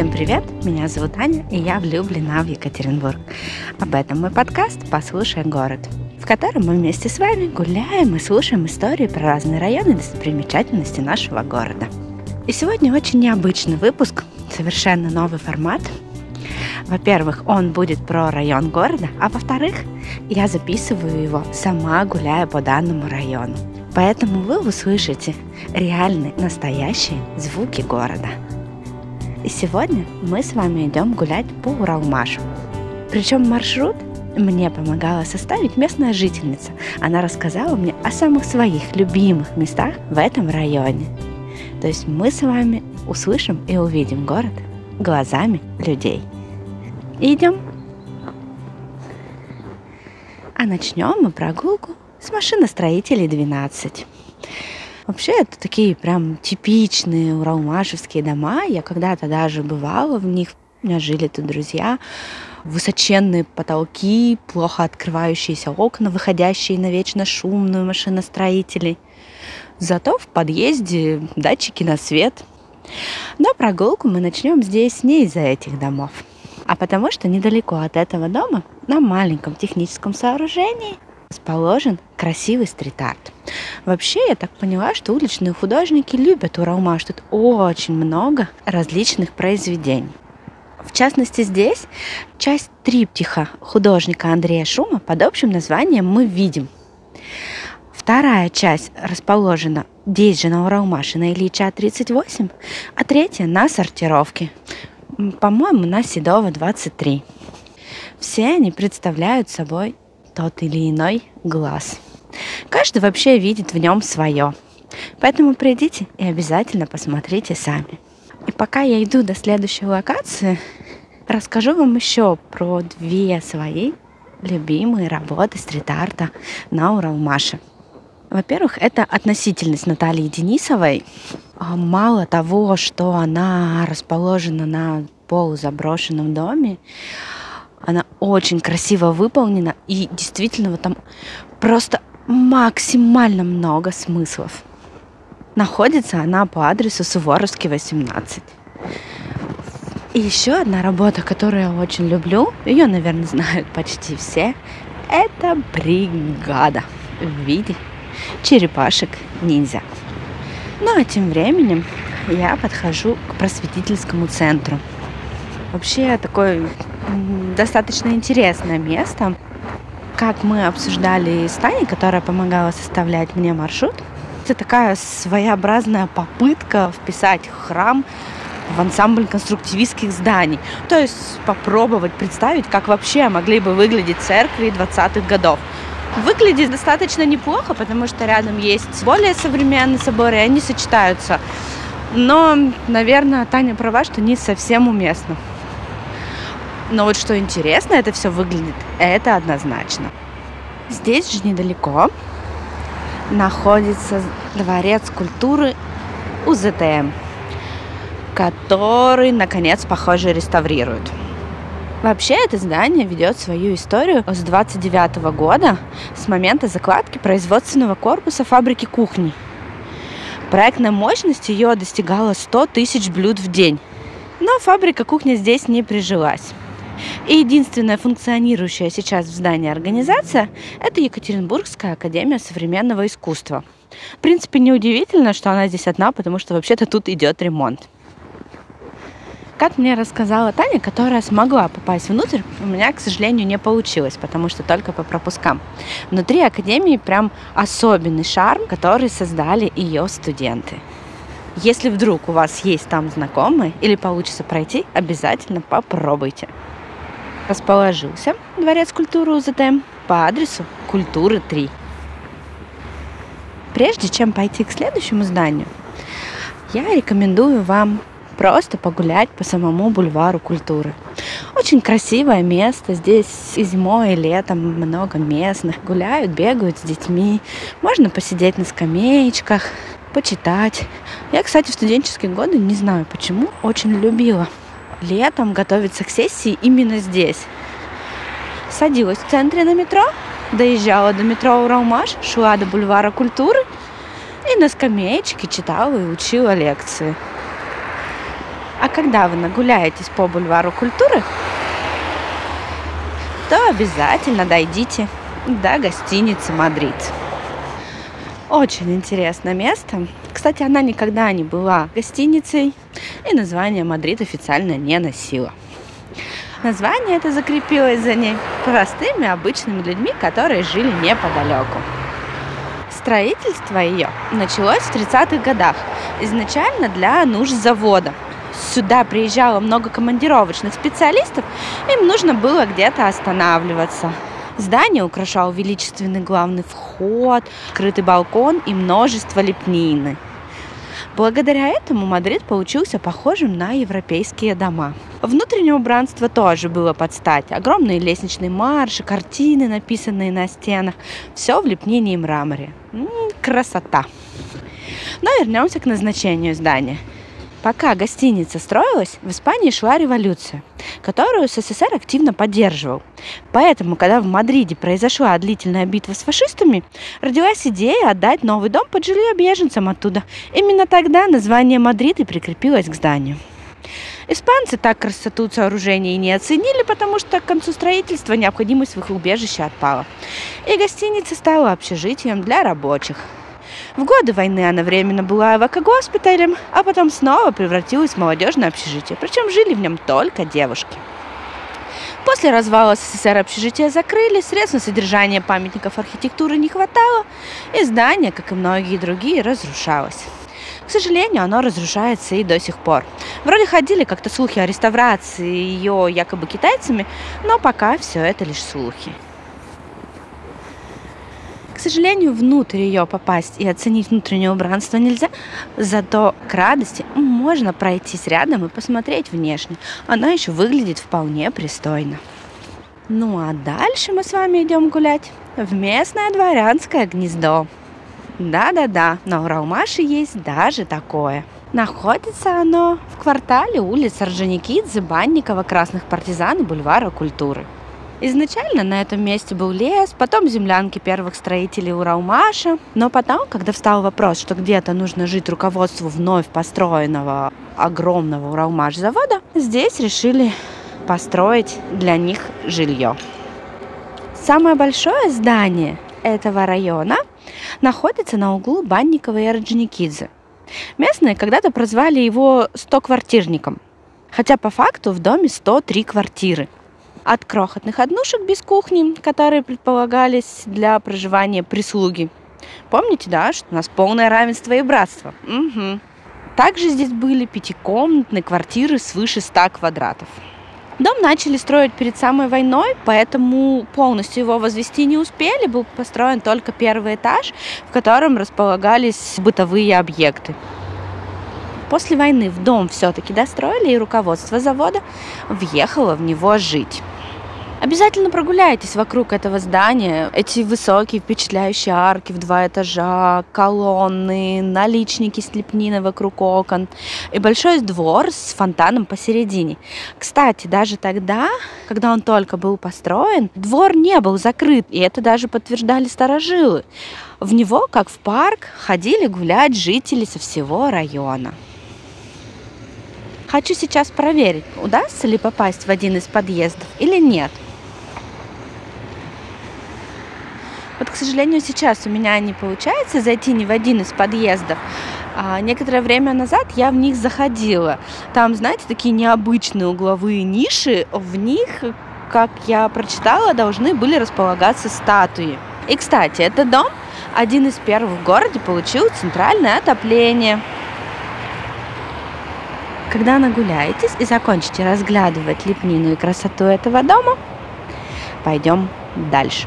Всем привет, меня зовут Аня, и я влюблена в Екатеринбург. Об этом мой подкаст «Послушай город», в котором мы вместе с вами гуляем и слушаем истории про разные районы и достопримечательности нашего города. И сегодня очень необычный выпуск, совершенно новый формат. Во-первых, он будет про район города, а во-вторых, я записываю его сама, гуляя по данному району. Поэтому вы услышите реальные, настоящие звуки города. И сегодня мы с вами идем гулять по Уралмашу. Причем маршрут мне помогала составить местная жительница. Она рассказала мне о самых своих любимых местах в этом районе. То есть мы с вами услышим и увидим город глазами людей. Идем. А начнем мы прогулку с машиностроителей 12. Вообще это такие прям типичные уралмашевские дома. Я когда-то даже бывала в них. У меня жили тут друзья. Высоченные потолки, плохо открывающиеся окна, выходящие на вечно шумную машиностроителей. Зато в подъезде датчики на свет. Но прогулку мы начнем здесь не из-за этих домов, а потому что недалеко от этого дома, на маленьком техническом сооружении, расположен красивый стрит-арт. Вообще, я так поняла, что уличные художники любят Уралмаш. Тут очень много различных произведений. В частности, здесь часть триптиха художника Андрея Шума под общим названием «Мы видим». Вторая часть расположена здесь же на Уралмаше на Ильича 38, а третья на сортировке. По-моему, на Седова 23. Все они представляют собой тот или иной глаз. Каждый вообще видит в нем свое. Поэтому придите и обязательно посмотрите сами. И пока я иду до следующей локации, расскажу вам еще про две свои любимые работы стрит-арта на Уралмаше. Во-первых, это относительность Натальи Денисовой. А, мало того, что она расположена на полузаброшенном доме, она очень красиво выполнена, и действительно вот там просто максимально много смыслов. Находится она по адресу Суворовский, 18. И еще одна работа, которую я очень люблю, ее, наверное, знают почти все, это бригада в виде черепашек-ниндзя. Ну а тем временем я подхожу к просветительскому центру. Вообще такое достаточно интересное место. Как мы обсуждали с Таней, которая помогала составлять мне маршрут, это такая своеобразная попытка вписать храм в ансамбль конструктивистских зданий. То есть попробовать представить, как вообще могли бы выглядеть церкви 20-х годов. Выглядит достаточно неплохо, потому что рядом есть более современные соборы, и они сочетаются. Но, наверное, Таня права, что не совсем уместно. Но вот что интересно, это все выглядит, это однозначно. Здесь же недалеко находится дворец культуры УЗТМ, который, наконец, похоже, реставрируют. Вообще это здание ведет свою историю с 29 года, с момента закладки производственного корпуса фабрики кухни. Проектная мощность ее достигала 100 тысяч блюд в день. Но фабрика кухни здесь не прижилась. И единственная функционирующая сейчас в здании организация – это Екатеринбургская академия современного искусства. В принципе, неудивительно, что она здесь одна, потому что вообще-то тут идет ремонт. Как мне рассказала Таня, которая смогла попасть внутрь, у меня, к сожалению, не получилось, потому что только по пропускам. Внутри Академии прям особенный шарм, который создали ее студенты. Если вдруг у вас есть там знакомые или получится пройти, обязательно попробуйте расположился Дворец культуры УЗТ по адресу Культуры 3. Прежде чем пойти к следующему зданию, я рекомендую вам просто погулять по самому бульвару культуры. Очень красивое место. Здесь и зимой, и летом много местных. Гуляют, бегают с детьми. Можно посидеть на скамеечках, почитать. Я, кстати, в студенческие годы, не знаю почему, очень любила летом готовиться к сессии именно здесь. Садилась в центре на метро, доезжала до метро Уралмаш, шла до бульвара культуры и на скамеечке читала и учила лекции. А когда вы нагуляетесь по бульвару культуры, то обязательно дойдите до гостиницы «Мадрид». Очень интересное место. Кстати, она никогда не была гостиницей, и название Мадрид официально не носила. Название это закрепилось за ней простыми обычными людьми, которые жили неподалеку. Строительство ее началось в 30-х годах, изначально для нужд завода. Сюда приезжало много командировочных специалистов, им нужно было где-то останавливаться. Здание украшал величественный главный вход, крытый балкон и множество лепнины. Благодаря этому Мадрид получился похожим на европейские дома. Внутреннее убранство тоже было под стать. Огромные лестничные марши, картины, написанные на стенах. Все в лепнине и мраморе. М-м, красота. Но вернемся к назначению здания. Пока гостиница строилась, в Испании шла революция, которую СССР активно поддерживал. Поэтому, когда в Мадриде произошла длительная битва с фашистами, родилась идея отдать новый дом под жилье беженцам оттуда. Именно тогда название Мадрид и прикрепилось к зданию. Испанцы так красоту и не оценили, потому что к концу строительства необходимость в их убежище отпала. И гостиница стала общежитием для рабочих – в годы войны она временно была эвакогоспиталем, а потом снова превратилась в молодежное общежитие. Причем жили в нем только девушки. После развала СССР общежития закрыли, средств на содержание памятников архитектуры не хватало, и здание, как и многие другие, разрушалось. К сожалению, оно разрушается и до сих пор. Вроде ходили как-то слухи о реставрации ее якобы китайцами, но пока все это лишь слухи. К сожалению, внутрь ее попасть и оценить внутреннее убранство нельзя, зато к радости можно пройтись рядом и посмотреть внешне. Она еще выглядит вполне пристойно. Ну а дальше мы с вами идем гулять в местное дворянское гнездо. Да-да-да, на Уралмаше есть даже такое. Находится оно в квартале улиц Орджоникидзе, Банникова, Красных партизан и Бульвара культуры. Изначально на этом месте был лес, потом землянки первых строителей Уралмаша. Но потом, когда встал вопрос, что где-то нужно жить руководству вновь построенного огромного Уралмаш завода, здесь решили построить для них жилье. Самое большое здание этого района находится на углу Банникова и Орджоникидзе. Местные когда-то прозвали его 100-квартирником, хотя по факту в доме 103 квартиры – от крохотных однушек без кухни, которые предполагались для проживания прислуги. Помните, да, что у нас полное равенство и братство? Угу. Также здесь были пятикомнатные квартиры свыше 100 квадратов. Дом начали строить перед самой войной, поэтому полностью его возвести не успели. Был построен только первый этаж, в котором располагались бытовые объекты. После войны в дом все-таки достроили, и руководство завода въехало в него жить. Обязательно прогуляйтесь вокруг этого здания. Эти высокие впечатляющие арки в два этажа, колонны, наличники с лепниной вокруг окон и большой двор с фонтаном посередине. Кстати, даже тогда, когда он только был построен, двор не был закрыт, и это даже подтверждали старожилы. В него, как в парк, ходили гулять жители со всего района. Хочу сейчас проверить, удастся ли попасть в один из подъездов или нет. Вот, к сожалению, сейчас у меня не получается зайти ни в один из подъездов. А некоторое время назад я в них заходила. Там, знаете, такие необычные угловые ниши. В них, как я прочитала, должны были располагаться статуи. И, кстати, этот дом один из первых в городе получил центральное отопление. Когда нагуляетесь и закончите разглядывать лепнину и красоту этого дома, пойдем дальше.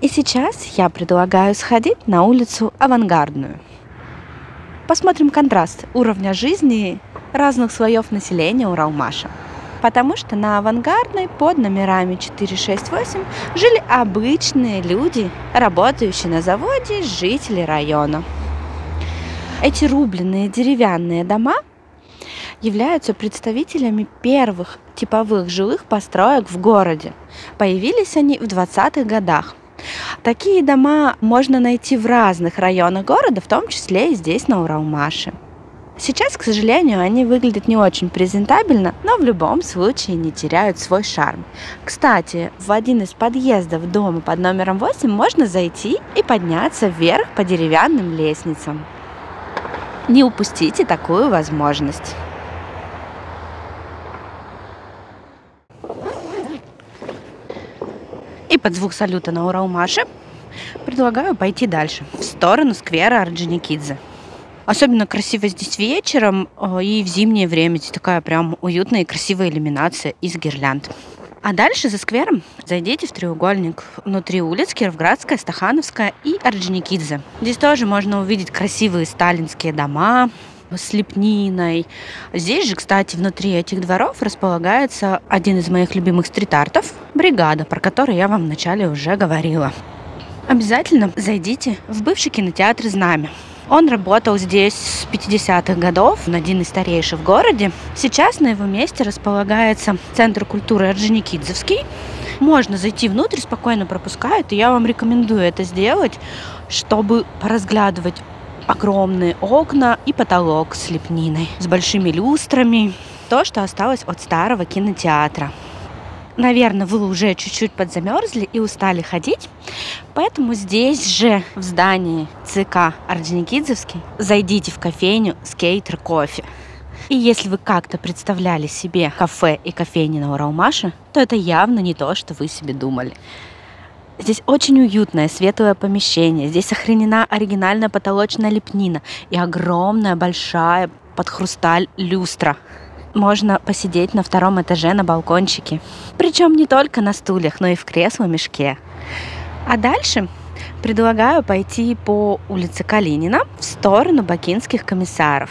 И сейчас я предлагаю сходить на улицу Авангардную. Посмотрим контраст уровня жизни разных слоев населения Уралмаша. Потому что на Авангардной под номерами 468 жили обычные люди, работающие на заводе, жители района. Эти рубленые деревянные дома являются представителями первых типовых жилых построек в городе. Появились они в 20-х годах – Такие дома можно найти в разных районах города, в том числе и здесь, на Уралмаше. Сейчас, к сожалению, они выглядят не очень презентабельно, но в любом случае не теряют свой шарм. Кстати, в один из подъездов дома под номером 8 можно зайти и подняться вверх по деревянным лестницам. Не упустите такую возможность. И под звук салюта на Ураумаше предлагаю пойти дальше, в сторону сквера Орджоникидзе. Особенно красиво здесь вечером э, и в зимнее время. Здесь такая прям уютная и красивая иллюминация из гирлянд. А дальше за сквером зайдите в треугольник внутри улиц Кировградская, Стахановская и Орджоникидзе. Здесь тоже можно увидеть красивые сталинские дома, с лепниной. Здесь же, кстати, внутри этих дворов располагается один из моих любимых стрит-артов – «Бригада», про который я вам вначале уже говорила. Обязательно зайдите в бывший кинотеатр «Знамя». Он работал здесь с 50-х годов, он один из старейших в городе. Сейчас на его месте располагается Центр культуры Орджоникидзевский. Можно зайти внутрь, спокойно пропускают, и я вам рекомендую это сделать, чтобы поразглядывать огромные окна и потолок с лепниной, с большими люстрами. То, что осталось от старого кинотеатра. Наверное, вы уже чуть-чуть подзамерзли и устали ходить. Поэтому здесь же, в здании ЦК Орджоникидзевский, зайдите в кофейню «Скейтер кофе». И если вы как-то представляли себе кафе и кофейни на Уралмаше, то это явно не то, что вы себе думали. Здесь очень уютное, светлое помещение. Здесь сохранена оригинальная потолочная лепнина и огромная, большая под хрусталь люстра можно посидеть на втором этаже на балкончике. Причем не только на стульях, но и в кресло-мешке. А дальше предлагаю пойти по улице Калинина в сторону бакинских комиссаров.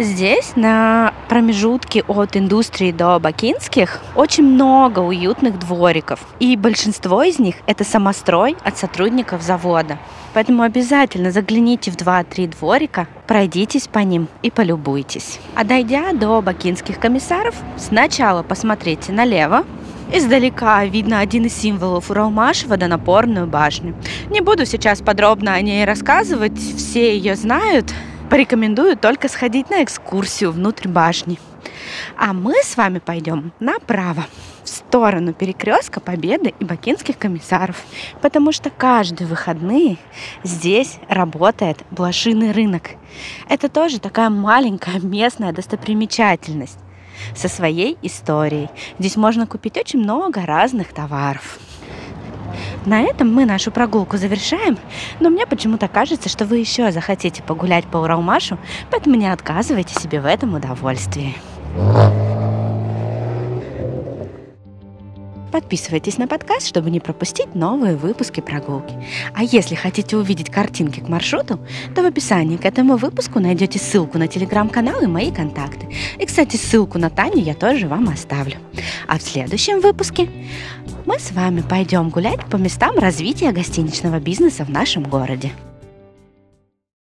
Здесь, на промежутке от индустрии до бакинских, очень много уютных двориков. И большинство из них это самострой от сотрудников завода. Поэтому обязательно загляните в 2-3 дворика, пройдитесь по ним и полюбуйтесь. А дойдя до бакинских комиссаров, сначала посмотрите налево, Издалека видно один из символов Уралмаш – водонапорную башню. Не буду сейчас подробно о ней рассказывать, все ее знают, порекомендую только сходить на экскурсию внутрь башни. А мы с вами пойдем направо, в сторону перекрестка Победы и Бакинских комиссаров, потому что каждые выходные здесь работает блошиный рынок. Это тоже такая маленькая местная достопримечательность со своей историей. Здесь можно купить очень много разных товаров. На этом мы нашу прогулку завершаем, но мне почему-то кажется, что вы еще захотите погулять по Уралмашу, поэтому не отказывайте себе в этом удовольствии. Подписывайтесь на подкаст, чтобы не пропустить новые выпуски прогулки. А если хотите увидеть картинки к маршруту, то в описании к этому выпуску найдете ссылку на телеграм-канал и мои контакты. И, кстати, ссылку на Таню я тоже вам оставлю. А в следующем выпуске мы с вами пойдем гулять по местам развития гостиничного бизнеса в нашем городе.